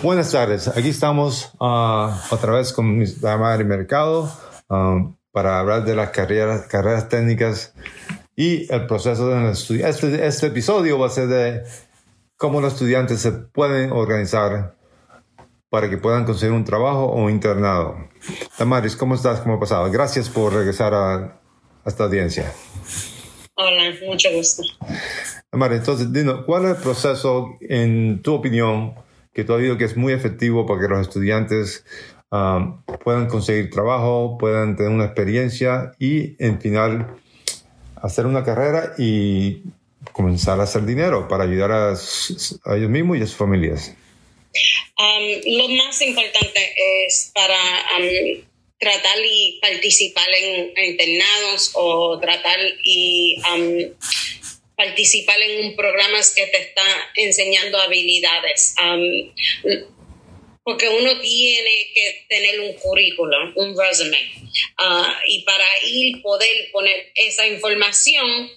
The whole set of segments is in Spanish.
Buenas tardes, aquí estamos ah, otra vez con mi madre Mercado ah, para hablar de las carreras, carreras técnicas y el proceso de estudio. Este, este episodio va a ser de cómo los estudiantes se pueden organizar para que puedan conseguir un trabajo o un internado. Tamaris, ¿cómo estás? ¿Cómo ha pasado? Gracias por regresar a, a esta audiencia. Hola, mucho gusto. Tamaris, entonces, dinos, ¿cuál es el proceso, en tu opinión, que tú has que es muy efectivo para que los estudiantes um, puedan conseguir trabajo, puedan tener una experiencia y, en final, hacer una carrera y comenzar a hacer dinero para ayudar a, ellos mismos y a sus familias? Um, lo más importante es para um, tratar y participar en, internados o tratar y participar en programas que te está enseñando habilidades. porque uno tiene que tener un currículum, un resume. Uh, y para ir poder poner esa información,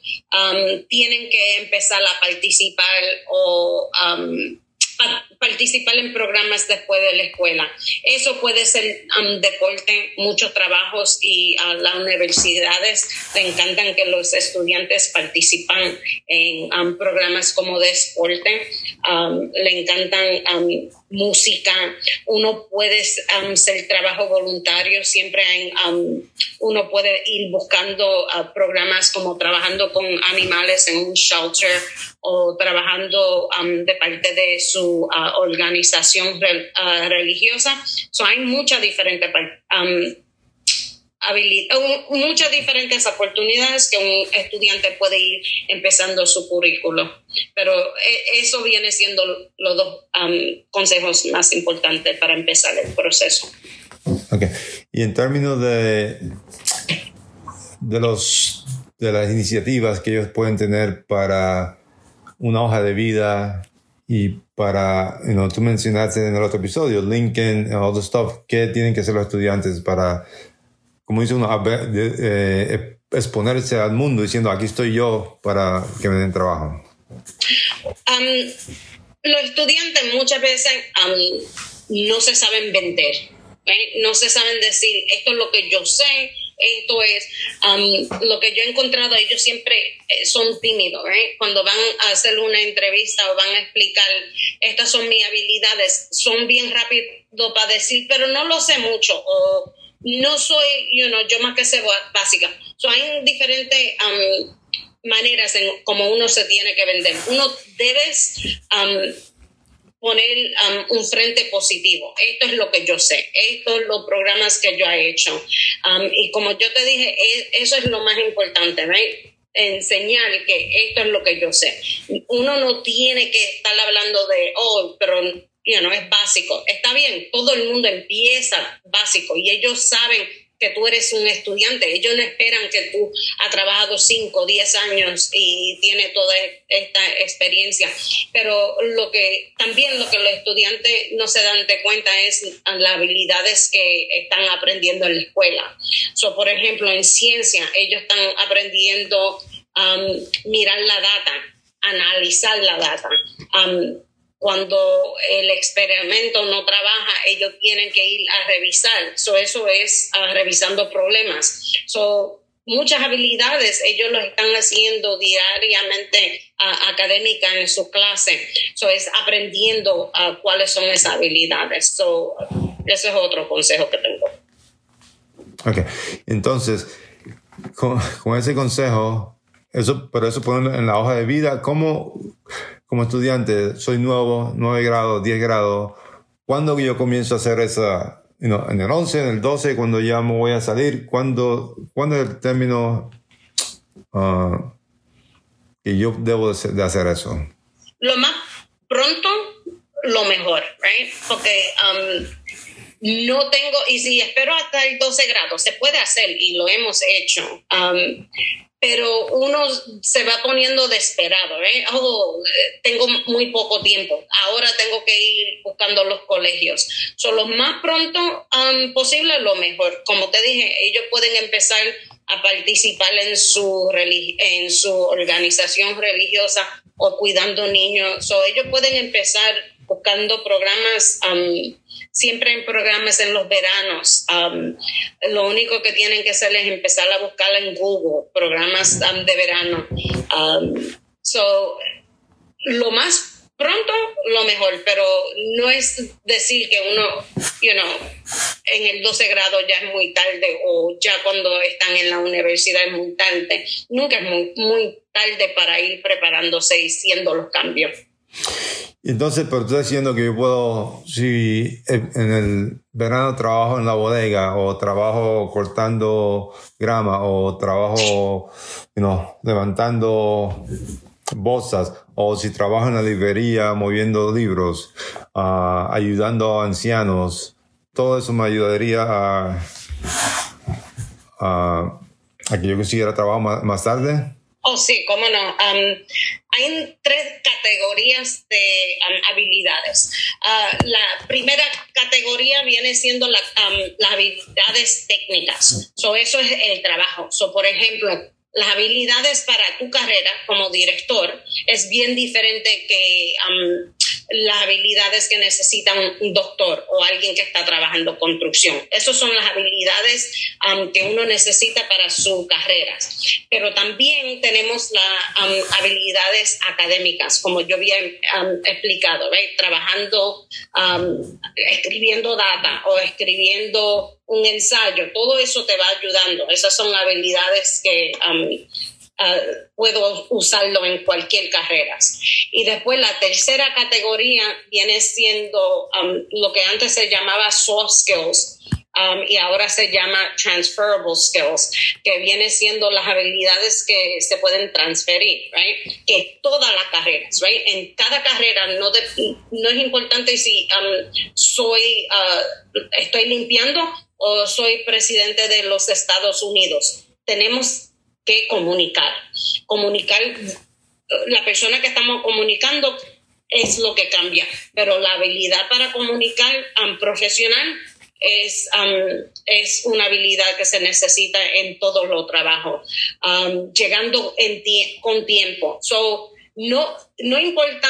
tienen que empezar a participar o participar en programas después de la escuela. Eso puede ser um, deporte, muchos trabajos y a las universidades le encantan que los estudiantes participan en um, programas como de deporte, um, le encantan música, uno puede hacer trabajo voluntario, siempre uno puede ir buscando uh, programas como trabajando con animales en un shelter o trabajando de parte de su uh, organización uh, religiosa. So, hay muchas diferentes muchas diferentes oportunidades que un estudiante puede ir empezando su currículo. Pero e, eso viene siendo los dos consejos más importantes para empezar el proceso. Ok. Y en términos de, de, los, de las iniciativas que ellos pueden tener para una hoja de vida y para, you tú mencionaste en el otro episodio, Lincoln, all the stuff, ¿qué tienen que hacer los estudiantes para como dice uno, eh, exponerse al mundo diciendo, aquí estoy yo para que me den trabajo? Um, los estudiantes muchas veces um, no se saben vender, no se saben decir, esto es lo que yo sé, esto es um, lo que yo he encontrado, ellos siempre eh, son tímidos, cuando van a hacer una entrevista o van a explicar, estas son mis habilidades, son bien rápidos para decir, pero no lo sé mucho o no soy, you know, yo más que sé básica. So, hay diferentes um, maneras en cómo uno se tiene que vender. Uno debes um, poner um, un frente positivo. Esto es lo que yo sé. Estos son los programas que yo he hecho. y como yo te dije, e, eso es lo más importante, right? enseñar que esto es lo que yo sé. Uno no tiene que estar hablando de, oh, pero no es básico. Está bien, todo el mundo empieza básico y ellos saben que tú eres un estudiante. Ellos no esperan que tú has trabajado 5 o 10 años y tienes toda esta experiencia. Pero lo que también lo que los estudiantes no se dan de cuenta es las habilidades que están aprendiendo en la escuela. So, por ejemplo, en ciencia, ellos están aprendiendo a um, mirar la data, analizar la data. Um, cuando el experimento no trabaja, ellos tienen que ir a revisar. So, eso es uh, revisando problemas. So, muchas habilidades ellos lo están haciendo diariamente uh, académica en su clase. So, es aprendiendo uh, cuáles son esas habilidades. So, ese es otro consejo que tengo. Ok, entonces, con, con ese consejo, eso, pero eso ponerlo en la hoja de vida, ¿cómo como estudiante, soy nuevo, 9 grados, 10 grados, ¿cuándo yo comienzo a hacer esa, en el 11, en el 12, cuando ya me voy a salir? ¿Cuándo, cuándo el término uh, que yo debo de hacer eso? Lo más pronto, lo mejor, right? Porque um, no tengo, y si espero hasta el 12 grados, se puede hacer y lo hemos hecho. Um, pero uno se va poniendo desesperado, ¿eh? Oh, tengo muy poco tiempo, ahora tengo que ir buscando los colegios. Son lo más pronto um, posible, lo mejor. Como te dije, ellos pueden empezar a participar en su, en su organización religiosa o cuidando niños. So, ellos pueden empezar buscando programas, um, siempre en programas en los veranos. Um, lo único que tienen que hacer es empezar a buscar en Google, programas um, de verano. so, lo más pronto lo mejor, pero no es decir que uno, you know, en el 12 grado ya es muy tarde o ya cuando están en la universidad es muy tarde. Nunca es muy, muy tarde para ir preparándose y haciendo los cambios. Entonces, pero tú diciendo que yo puedo, si en el verano trabajo en la bodega o trabajo cortando grama o trabajo, you levantando bolsas o si trabajo en la librería moviendo libros, uh, ayudando a ancianos, todo eso me ayudaría a, a, que yo consiguiera trabajo más, tarde. Oh, sí, cómo no. hay tres categorías de habilidades. Ah, la primera categoría viene siendo las habilidades técnicas. So, eso es el trabajo. So, por ejemplo, las habilidades para tu carrera como director es bien diferente que um, las habilidades que necesita un, doctor o alguien que está trabajando construcción. Esas son las habilidades um, que uno necesita para su carrera. Pero también tenemos las um, habilidades académicas, como yo había explicado, trabajando, escribiendo data o escribiendo un ensayo, todo eso te va ayudando. Esas son habilidades que um, uh, puedo usarlo en cualquier carrera. Y después la tercera categoría viene siendo um, lo que antes se llamaba soft skills. Um, y ahora se llama transferable skills, que viene siendo las habilidades que se pueden transferir, right? Que todas las carreras, right? En cada carrera no, no es importante si soy, uh, estoy limpiando o soy presidente de los Estados Unidos. Tenemos que comunicar. Comunicar, la persona que estamos comunicando es lo que cambia, pero la habilidad para comunicar um, profesional es, es una habilidad que se necesita en todos los trabajos, llegando en con tiempo. So, no, no importa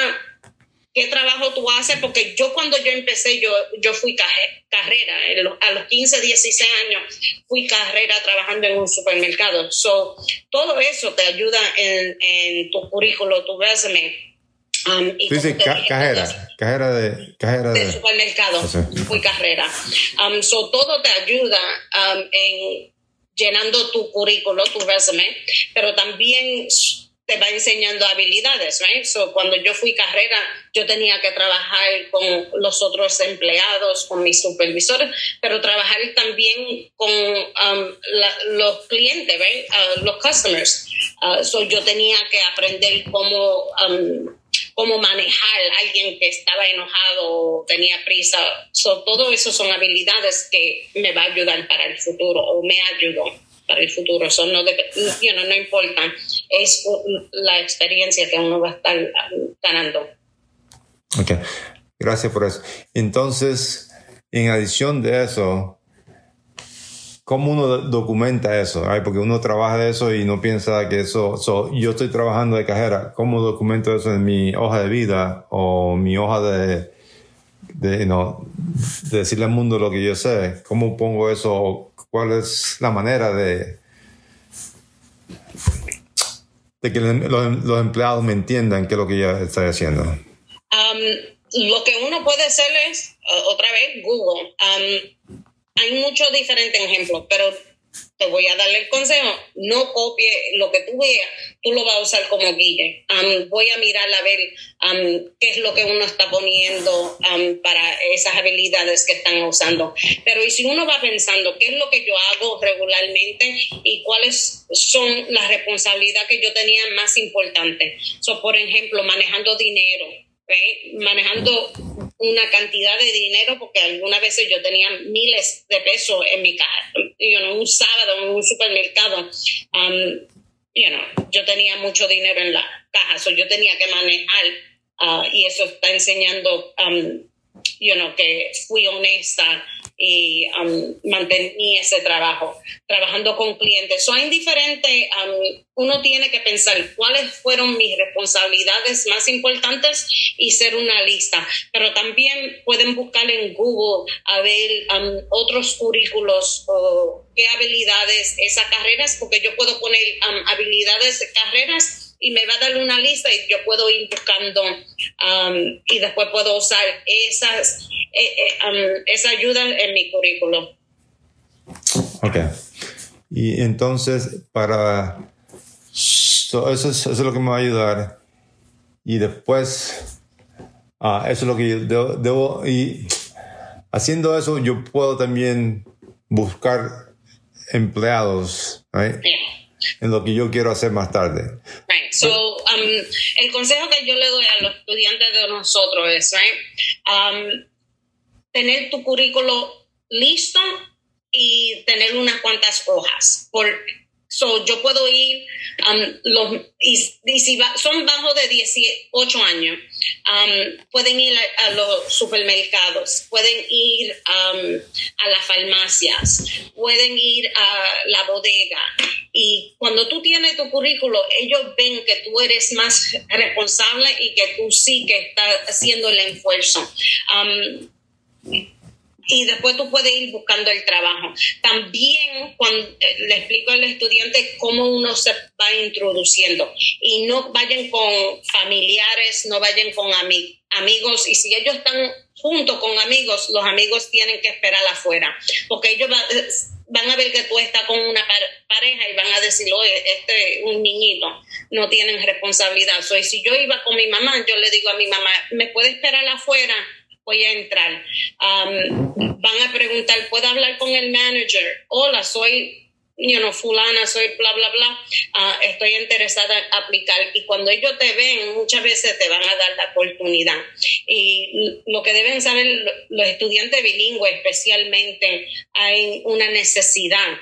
qué trabajo tú haces, porque yo cuando yo empecé, yo, yo fui carrera, a los 15, 16 años, fui carrera trabajando en un supermercado. So, todo eso te ayuda en, en tu currículo, tu resume. Um, y cajera, cajera de, cajera de, supermercado, fui carrera. Um, so, todo te ayuda um, en llenando tu currículo, tu resume, pero también te va enseñando habilidades, right? So, cuando yo fui carrera, yo tenía que trabajar con los otros empleados, con mis supervisores, pero trabajar también con um, los clientes, right? Uh, los customers. Uh, so, yo tenía que aprender cómo, um, cómo manejar a alguien que estaba enojado o tenía prisa. So, todo eso son habilidades que me va a ayudar para el futuro o me ayudó para el futuro. Eso no, no importa, es la experiencia que uno va a estar ganando. Ok, gracias por eso. Entonces, en adición de eso, ¿cómo uno documenta eso? Porque uno trabaja de eso y no piensa que eso, yo estoy trabajando de cajera, ¿cómo documento eso en mi hoja de vida o mi hoja de, de, no, de decirle al mundo lo que yo sé? ¿Cómo pongo eso? ¿Cuál es la manera de, de que los, empleados me entiendan qué es lo que yo estoy haciendo? Lo que uno puede hacer es, otra vez, Google. Hay muchos diferentes ejemplos, pero te voy a darle el consejo, no copie lo que tú veas, tú lo vas a usar como guía. Um, voy a mirar a ver qué es lo que uno está poniendo para esas habilidades que están usando. Pero y si uno va pensando qué es lo que yo hago regularmente y cuáles son las responsabilidades que yo tenía más importantes. So, por ejemplo, manejando dinero, manejando una cantidad de dinero, porque algunas veces yo tenía miles de pesos en mi caja, un sábado en un supermercado, um, yo tenía mucho dinero en la caja, so yo tenía que manejar uh, y eso está enseñando um, que fui honesta y um, mantení ese trabajo, trabajando con clientes. Son indiferentes, um, uno tiene que pensar cuáles fueron mis responsabilidades más importantes y ser una lista, pero también pueden buscar en Google a ver um, otros currículos o qué habilidades esas carreras, porque yo puedo poner habilidades de carreras y me va a dar una lista y yo puedo ir buscando um, y después puedo usar esas, eh, eh, um, esa ayuda en mi currículo. Ok. Y entonces, para... eso, es, lo que me va a ayudar. Y después, ah, eso es lo que yo debo, Y haciendo eso, yo puedo también buscar empleados, right? En lo que yo quiero hacer más tarde. Right. So, um, el consejo que yo le doy a los estudiantes de nosotros es um, tener tu currículo listo y tener unas cuantas hojas. Por, So, yo puedo ir, um, los, y, si son bajo de 18 años, um, pueden ir a, los supermercados, pueden ir um, a las farmacias, pueden ir a la bodega. Y cuando tú tienes tu currículo, ellos ven que tú eres más responsable y que tú sí que estás haciendo el esfuerzo y después tú puedes ir buscando el trabajo. También cuando eh, le explico al estudiante cómo uno se va introduciendo y no vayan con familiares, no vayan con amigos y si ellos están junto con amigos, los amigos tienen que esperar afuera porque ellos eh, van a ver que tú estás con una pareja y van a decir, oye, este un niñito, no tienen responsabilidad. So, si yo iba con mi mamá, yo le digo a mi mamá, ¿me puede esperar afuera? Voy a entrar. van a preguntar, ¿puedo hablar con el manager? Hola, soy you know, fulana, soy bla, bla, bla, ah, estoy interesada en aplicar. Y cuando ellos te ven, muchas veces te van a dar la oportunidad. Y lo que deben saber los estudiantes bilingües, especialmente, hay una necesidad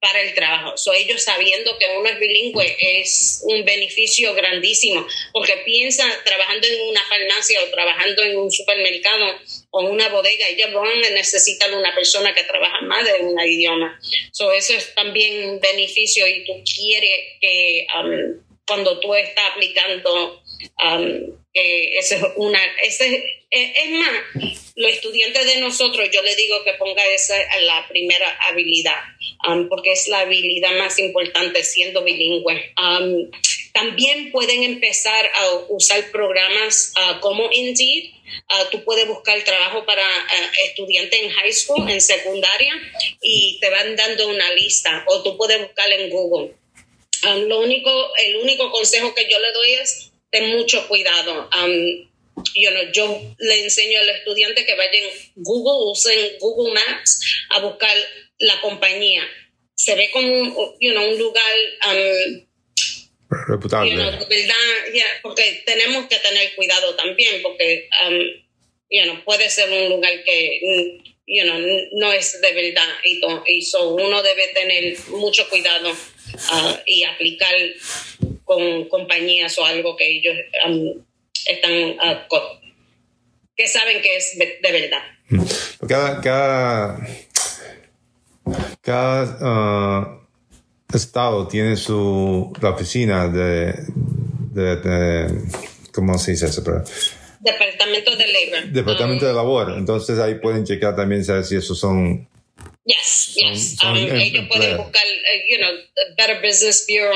para el trabajo. So, ellos sabiendo que uno es bilingüe es un beneficio grandísimo, porque piensa trabajando en una farmacia o trabajando en un supermercado o una bodega, ellos van a una persona que trabaja más de un idioma. So, eso es también un beneficio y tú quieres que um, cuando tú estás aplicando, um, ese es una, ese, e, es más, los estudiantes de nosotros, yo le digo que ponga esa la primera habilidad, um, porque es la habilidad más importante siendo bilingüe. También pueden empezar a usar programas uh, como Indeed, Ah, tú puedes buscar trabajo para uh, estudiantes en high school, en secundaria, y te van dando una lista, o tú puedes buscar en Google. Lo único, el único consejo que yo le doy es ten mucho cuidado. Um, yo le enseño al estudiante que vayan Google, usen Google Maps a buscar la compañía. Se ve como un lugar um, reputable. ¿verdad? porque tenemos que tener cuidado también, porque um, puede ser un lugar que no es de verdad y, y uno debe tener mucho cuidado uh, y aplicar con compañías o algo que ellos um, están uh, que saben que es de, verdad. Mm. Cada, cada, cada uh, estado tiene su la oficina de, de, ¿cómo se dice eso? Departamento de Labor. Departamento de Labor. Entonces ahí pueden checar también saber si esos son. Yes, yes. um, ellos pueden buscar, uh, you know, Better Business Bureau.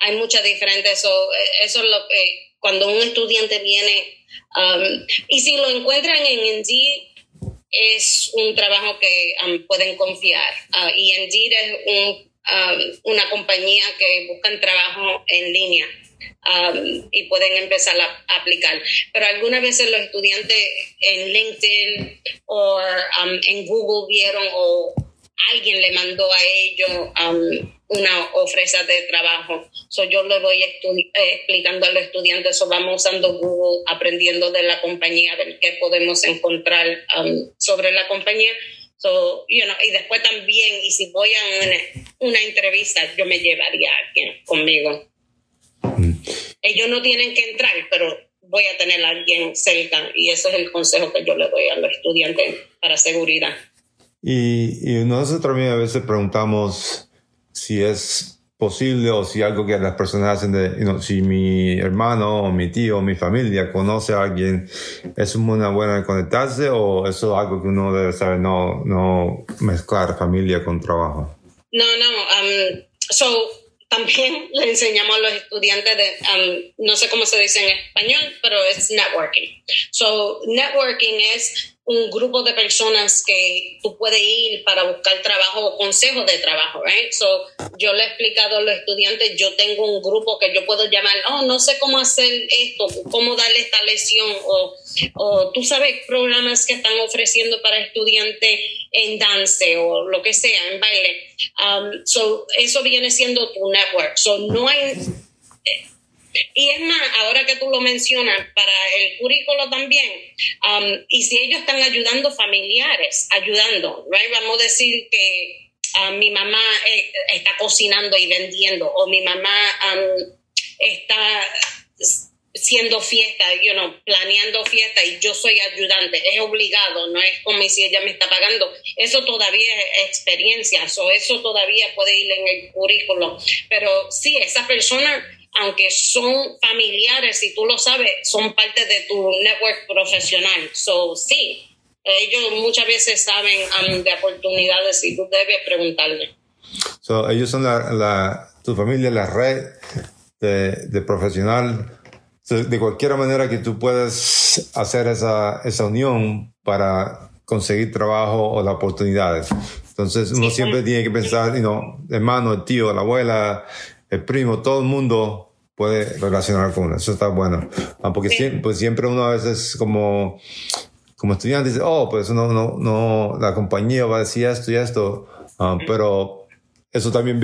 Hay muchas diferentes. Eso, eso es lo que cuando un estudiante viene um, y si lo encuentran en Indeed es un trabajo que um, pueden confiar. Uh, y Indeed es un Um, una compañía que buscan trabajo en línea um, y pueden empezar a, aplicar. Pero algunas veces los estudiantes en LinkedIn o um, en Google vieron o alguien le mandó a ellos una oferta de trabajo. So, yo le voy eh, explicando a los estudiantes, so, vamos usando Google, aprendiendo de la compañía, de qué podemos encontrar sobre la compañía So, you know, y después también, y si voy a una, entrevista, yo me llevaría a alguien conmigo. Mm. Ellos no tienen que entrar, pero voy a tener a alguien cerca y ese es el consejo que yo le doy a los estudiantes para seguridad. Y, y nosotros también a veces preguntamos si es posible o si algo que las personas hacen de, si mi hermano o mi tío o mi familia conoce a alguien, es una buena conectarse o eso es algo que uno debe saber, no, no mezclar familia con trabajo. No, no, um, so también le enseñamos a los estudiantes de, um, no sé cómo se dice en español, pero es networking. So, networking es un grupo de personas que tú puedes ir para buscar trabajo o consejos de trabajo, right? So, yo le he explicado a los estudiantes, yo tengo un grupo que yo puedo llamar, oh, no sé cómo hacer esto, cómo darle esta lesión, o, o tú sabes programas que están ofreciendo para estudiantes en dance o lo que sea, en baile. Um, so, eso viene siendo tu network. So, no hay y es más, ahora que tú lo mencionas, para el currículo también, um, y si ellos están ayudando familiares, ayudando, right? vamos a decir que uh, mi mamá eh, está cocinando y vendiendo, o mi mamá um, está siendo fiesta, you know, planeando fiesta y yo soy ayudante, es obligado, no es como si ella me está pagando. Eso todavía es experiencia, o eso todavía puede ir en el currículo. Pero sí, esa persona aunque son familiares, si tú lo sabes, son parte de tu network profesional. So, sí, ellos muchas veces saben um, de oportunidades y tú debes preguntarle. So, ellos son la, tu familia, la red de, profesional. de cualquier manera que tú puedas hacer esa, esa unión para conseguir trabajo o las oportunidades. Entonces uno siempre tiene que pensar, you know, hermano, el tío, la abuela, el primo, todo el mundo puede relacionar con eso. está bueno. Ah, porque siempre, pues siempre uno a veces como, como estudiante dice, oh, pues no, no, no, la compañía va a decir esto y esto, ah, pero eso también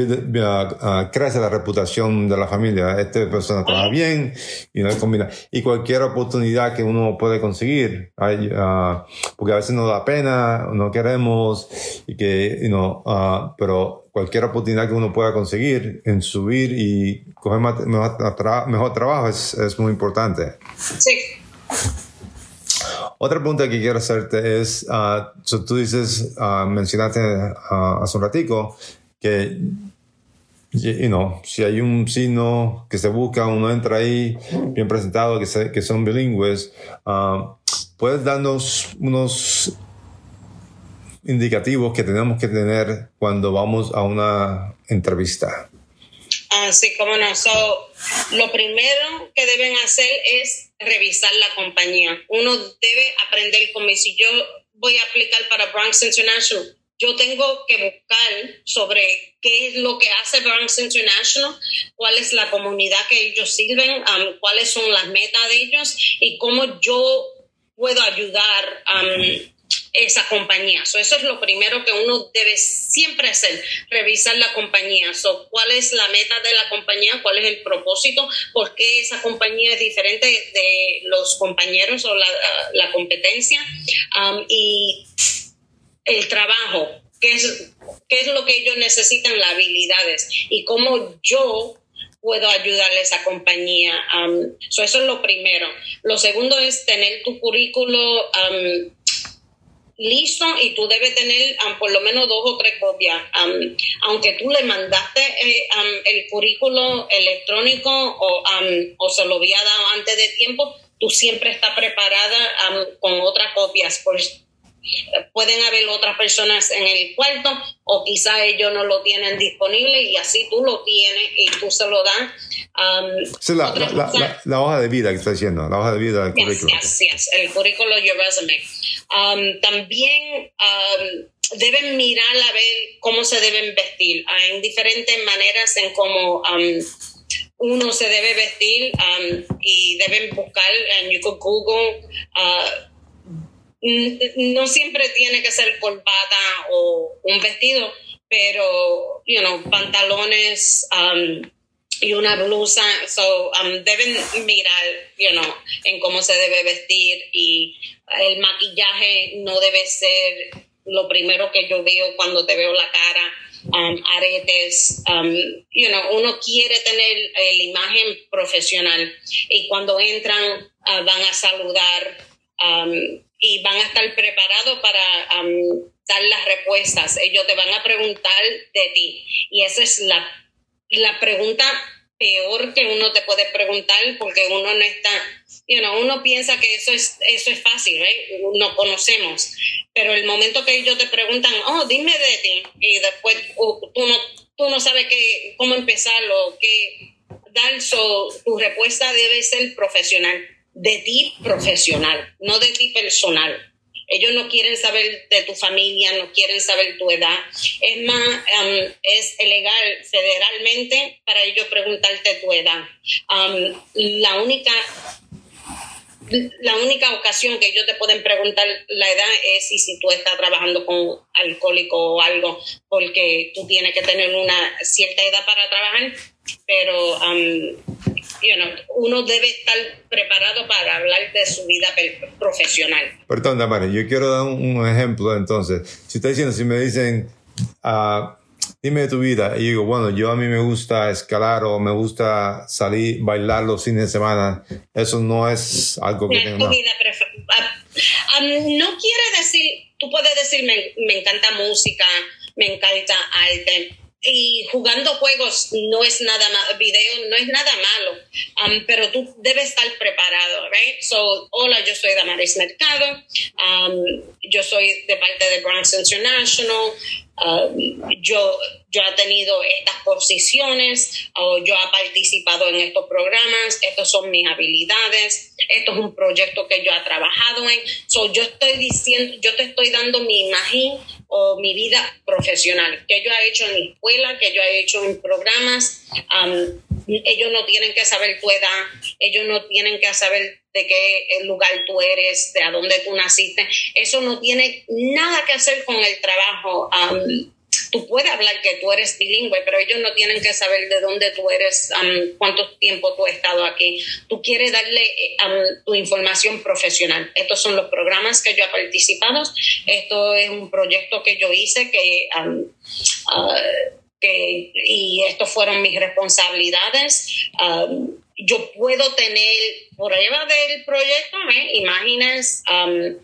crece la reputación de la familia. Esta persona trabaja bien y no combina. Y cualquier oportunidad que uno puede conseguir, uh, porque a veces nos da pena, no queremos, y que, you uh, pero cualquier oportunidad que uno pueda conseguir en subir y coger mejor, trabajo es, es, muy importante. Sí. Otra pregunta que quiero hacerte es, uh, tú dices, mencionaste hace un ratico, que you know, si hay un signo que se busca, uno entra ahí bien presentado, que, son bilingües, uh, ¿puedes darnos unos indicativos que tenemos que tener cuando vamos a una entrevista? Ah, sí, cómo no. lo primero que deben hacer es revisar la compañía. Uno debe aprender como si yo voy a aplicar para Bronx International yo tengo que buscar sobre qué es lo que hace Bronx International, cuál es la comunidad que ellos sirven, um, cuáles son las metas de ellos y cómo yo puedo ayudar a um, esa compañía. eso es lo primero que uno debe siempre hacer, revisar la compañía. So, ¿Cuál es la meta de la compañía? ¿Cuál es el propósito? ¿Por qué esa compañía es diferente de los compañeros o la, competencia? Um, y el trabajo, qué es, qué es lo que ellos necesitan, las habilidades y cómo yo puedo ayudarle a esa compañía. Um, eso es lo primero. Lo segundo es tener tu currículo um, listo y tú debes tener um, por lo menos dos o tres copias. aunque tú le mandaste eh, el currículo electrónico o, o, se lo había dado antes de tiempo, tú siempre estás preparada con otras copias. Pueden haber otras personas en el cuarto o quizá ellos no lo tienen disponible y así tú lo tienes y tú se lo das. Um, la, hoja de vida que está diciendo, la hoja de vida del currículo. Yes, yes, el currículo, your resume. Um, también um, deben mirar a ver cómo se deben vestir. Hay diferentes maneras en cómo uno se debe vestir y deben buscar en you Google. Uh, no siempre tiene que ser corbata o un vestido, pero, you know, pantalones um, y una blusa, so um, deben mirar, you know, en cómo se debe vestir y el maquillaje no debe ser lo primero que yo veo cuando te veo la cara. Um, aretes, you know, uno quiere tener la imagen profesional y cuando entran uh, van a saludar y van a estar preparados para dar las respuestas, ellos te van a preguntar de ti. Y esa es la, la pregunta peor que uno te puede preguntar porque uno no está, you know, uno piensa que eso es, eso es fácil, ¿right? no conocemos, pero el momento que ellos te preguntan, oh, dime de ti, y después uh, tú, no, tú no sabes qué, cómo empezarlo, qué dar, so, tu respuesta debe ser profesional, de ti profesional, no de ti personal. Ellos no quieren saber de tu familia, no quieren saber tu edad. Es más, es ilegal federalmente para ellos preguntarte tu edad. La única la única ocasión que ellos te pueden preguntar la edad es si, si tú estás trabajando con alcohólico o algo, porque tú tienes que tener una cierta edad para trabajar, pero um, uno debe estar preparado para hablar de su vida profesional. Perdón, Damari, yo quiero dar un, ejemplo entonces. Si está diciendo, si me dicen, uh, dime de tu vida, y digo, bueno, yo a mí me gusta escalar o me gusta salir, bailar los fines de semana, eso no es algo que tengo. Tu vida ah, ah, no quiere decir, tú puedes decir, me, me encanta música, me encanta arte, y jugando juegos no es nada más, video no es nada malo, um, pero tú debes estar preparado, right? So, hola, yo soy Damaris Mercado, um, yo soy de parte de Bronx International, um, yo, yo he tenido estas posiciones, o yo he participado en estos programas, estas son mis habilidades, esto es un proyecto que yo he trabajado en, so, yo estoy diciendo, yo te estoy dando mi imagen o mi vida profesional, que yo he hecho en mi escuela, que yo he hecho en programas. ellos no tienen que saber tu edad, ellos no tienen que saber de qué lugar tú eres, de a dónde tú naciste. Eso no tiene nada que hacer con el trabajo tú puedes hablar que tú eres bilingüe, pero ellos no tienen que saber de dónde tú eres, cuánto tiempo tú has estado aquí. Tú quieres darle tu información profesional. Estos son los programas que yo he participado. Esto es un proyecto que yo hice que... Ah, y estos fueron mis responsabilidades yo puedo tener prueba del proyecto, ¿eh? imágenes, um,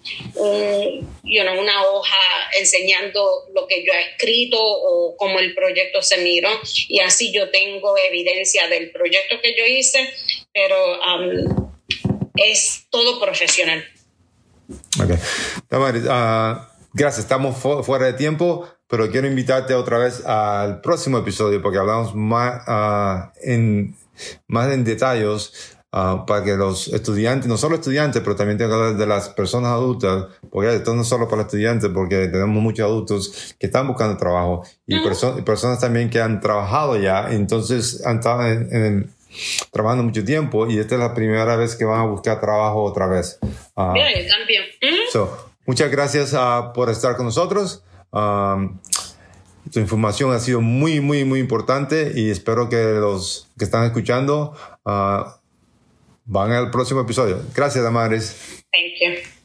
una hoja enseñando lo que yo he escrito o cómo el proyecto se miró y así yo tengo evidencia del proyecto que yo hice, pero um, es todo profesional. Ok. Ah, gracias, estamos fuera de tiempo, pero quiero invitarte otra vez al próximo episodio porque hablamos más uh, en más en detalles ah, para que los estudiantes, no solo estudiantes, pero también tengo que hablar de las personas adultas, porque esto no es solo para estudiantes, porque tenemos muchos adultos que están buscando trabajo y, personas también que han trabajado ya, entonces han estado en, trabajando mucho tiempo y esta es la primera vez que van a buscar trabajo otra vez. Uh, Bien, cambio. muchas gracias uh, por estar con nosotros. Tu información ha sido muy, muy, muy importante y espero que los que están escuchando uh, van al próximo episodio. Gracias, Damaris. Thank.